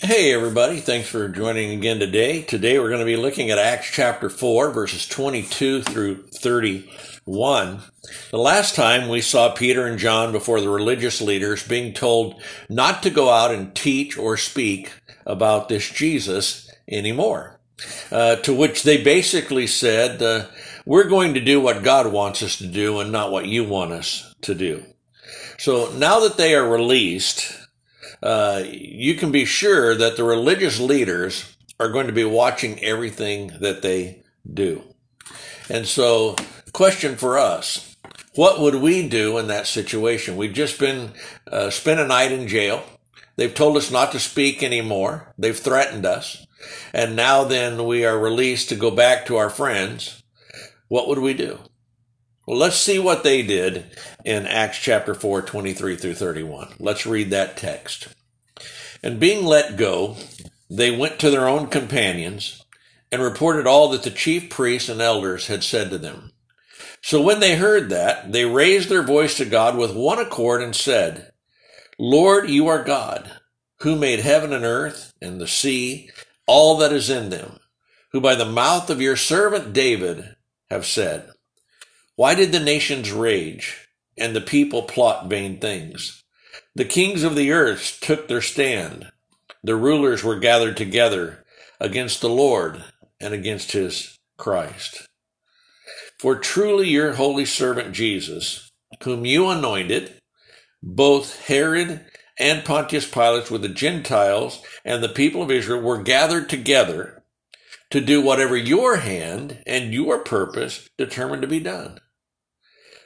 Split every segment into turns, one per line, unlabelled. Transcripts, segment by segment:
Hey, everybody. Thanks for joining again today. Today we're going to be looking at Acts chapter 4, verses 22 through 31. The last time we saw Peter and John before the religious leaders being told not to go out and teach or speak about this Jesus anymore. Uh, to which they basically said, uh, We're going to do what God wants us to do and not what you want us to do. So now that they are released, uh, you can be sure that the religious leaders are going to be watching everything that they do. And so, question for us what would we do in that situation? We've just been uh, spent a night in jail. They've told us not to speak anymore. They've threatened us. And now then we are released to go back to our friends. What would we do? Well, let's see what they did in Acts chapter 4, 23 through 31. Let's read that text. And being let go, they went to their own companions and reported all that the chief priests and elders had said to them. So when they heard that, they raised their voice to God with one accord and said, Lord, you are God, who made heaven and earth and the sea, all that is in them, who by the mouth of your servant David have said, why did the nations rage and the people plot vain things? The kings of the earth took their stand. The rulers were gathered together against the Lord and against his Christ. For truly your holy servant Jesus, whom you anointed, both Herod and Pontius Pilate with the Gentiles and the people of Israel were gathered together to do whatever your hand and your purpose determined to be done.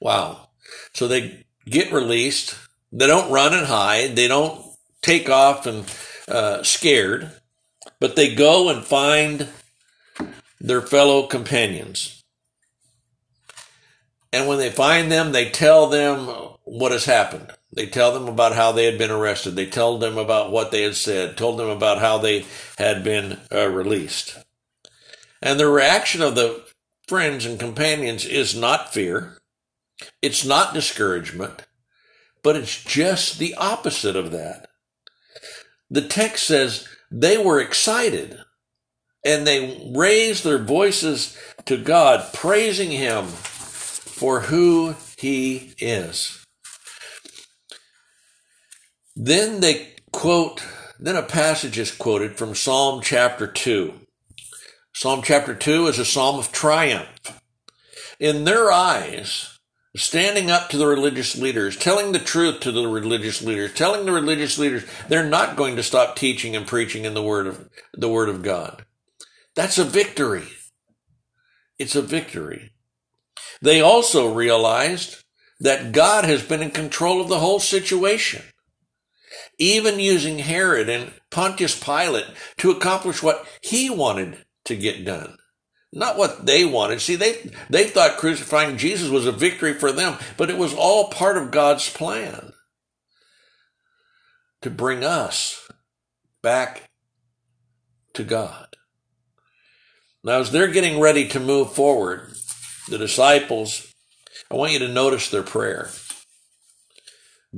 Wow. So they get released. They don't run and hide. They don't take off and uh, scared, but they go and find their fellow companions. And when they find them, they tell them what has happened. They tell them about how they had been arrested. They tell them about what they had said, told them about how they had been uh, released. And the reaction of the friends and companions is not fear. It's not discouragement, but it's just the opposite of that. The text says they were excited and they raised their voices to God, praising Him for who He is. Then they quote, then a passage is quoted from Psalm chapter 2. Psalm chapter 2 is a psalm of triumph. In their eyes, standing up to the religious leaders, telling the truth to the religious leaders, telling the religious leaders they're not going to stop teaching and preaching in the word of the word of God. That's a victory. It's a victory. They also realized that God has been in control of the whole situation, even using Herod and Pontius Pilate to accomplish what he wanted to get done not what they wanted. See, they, they thought crucifying Jesus was a victory for them, but it was all part of God's plan to bring us back to God. Now, as they're getting ready to move forward, the disciples, I want you to notice their prayer.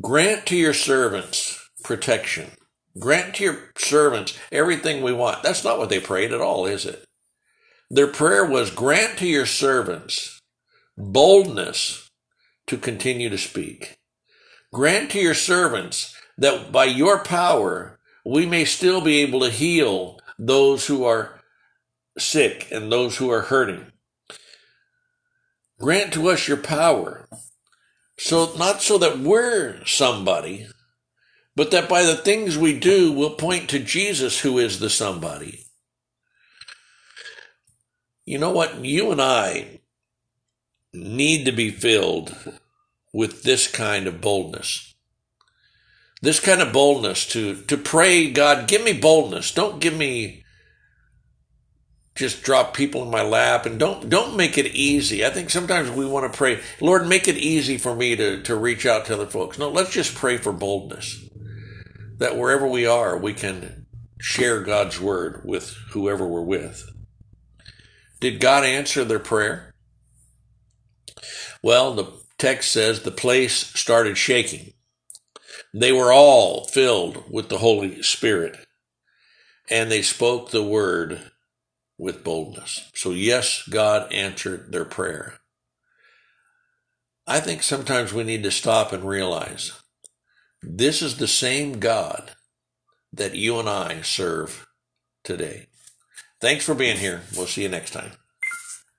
Grant to your servants protection. Grant to your servants everything we want. That's not what they prayed at all, is it? Their prayer was grant to your servants boldness to continue to speak. Grant to your servants that by your power we may still be able to heal those who are sick and those who are hurting. Grant to us your power. So, not so that we're somebody, but that by the things we do, we'll point to Jesus, who is the somebody. You know what? You and I need to be filled with this kind of boldness. this kind of boldness to to pray god give me boldness. Don't give me just drop people in my lap and don't don't make it easy. I think sometimes we want to pray lord make it easy for me to to reach out to other folks. No let's just pray for boldness. That wherever we are we can share god's word with whoever we're with did god answer their prayer well the text says the place started shaking they were all filled with the Holy Spirit, and they spoke the word with boldness. So, yes, God answered their prayer. I think sometimes we need to stop and realize this is the same God that you and I serve today. Thanks for being here. We'll see you next time.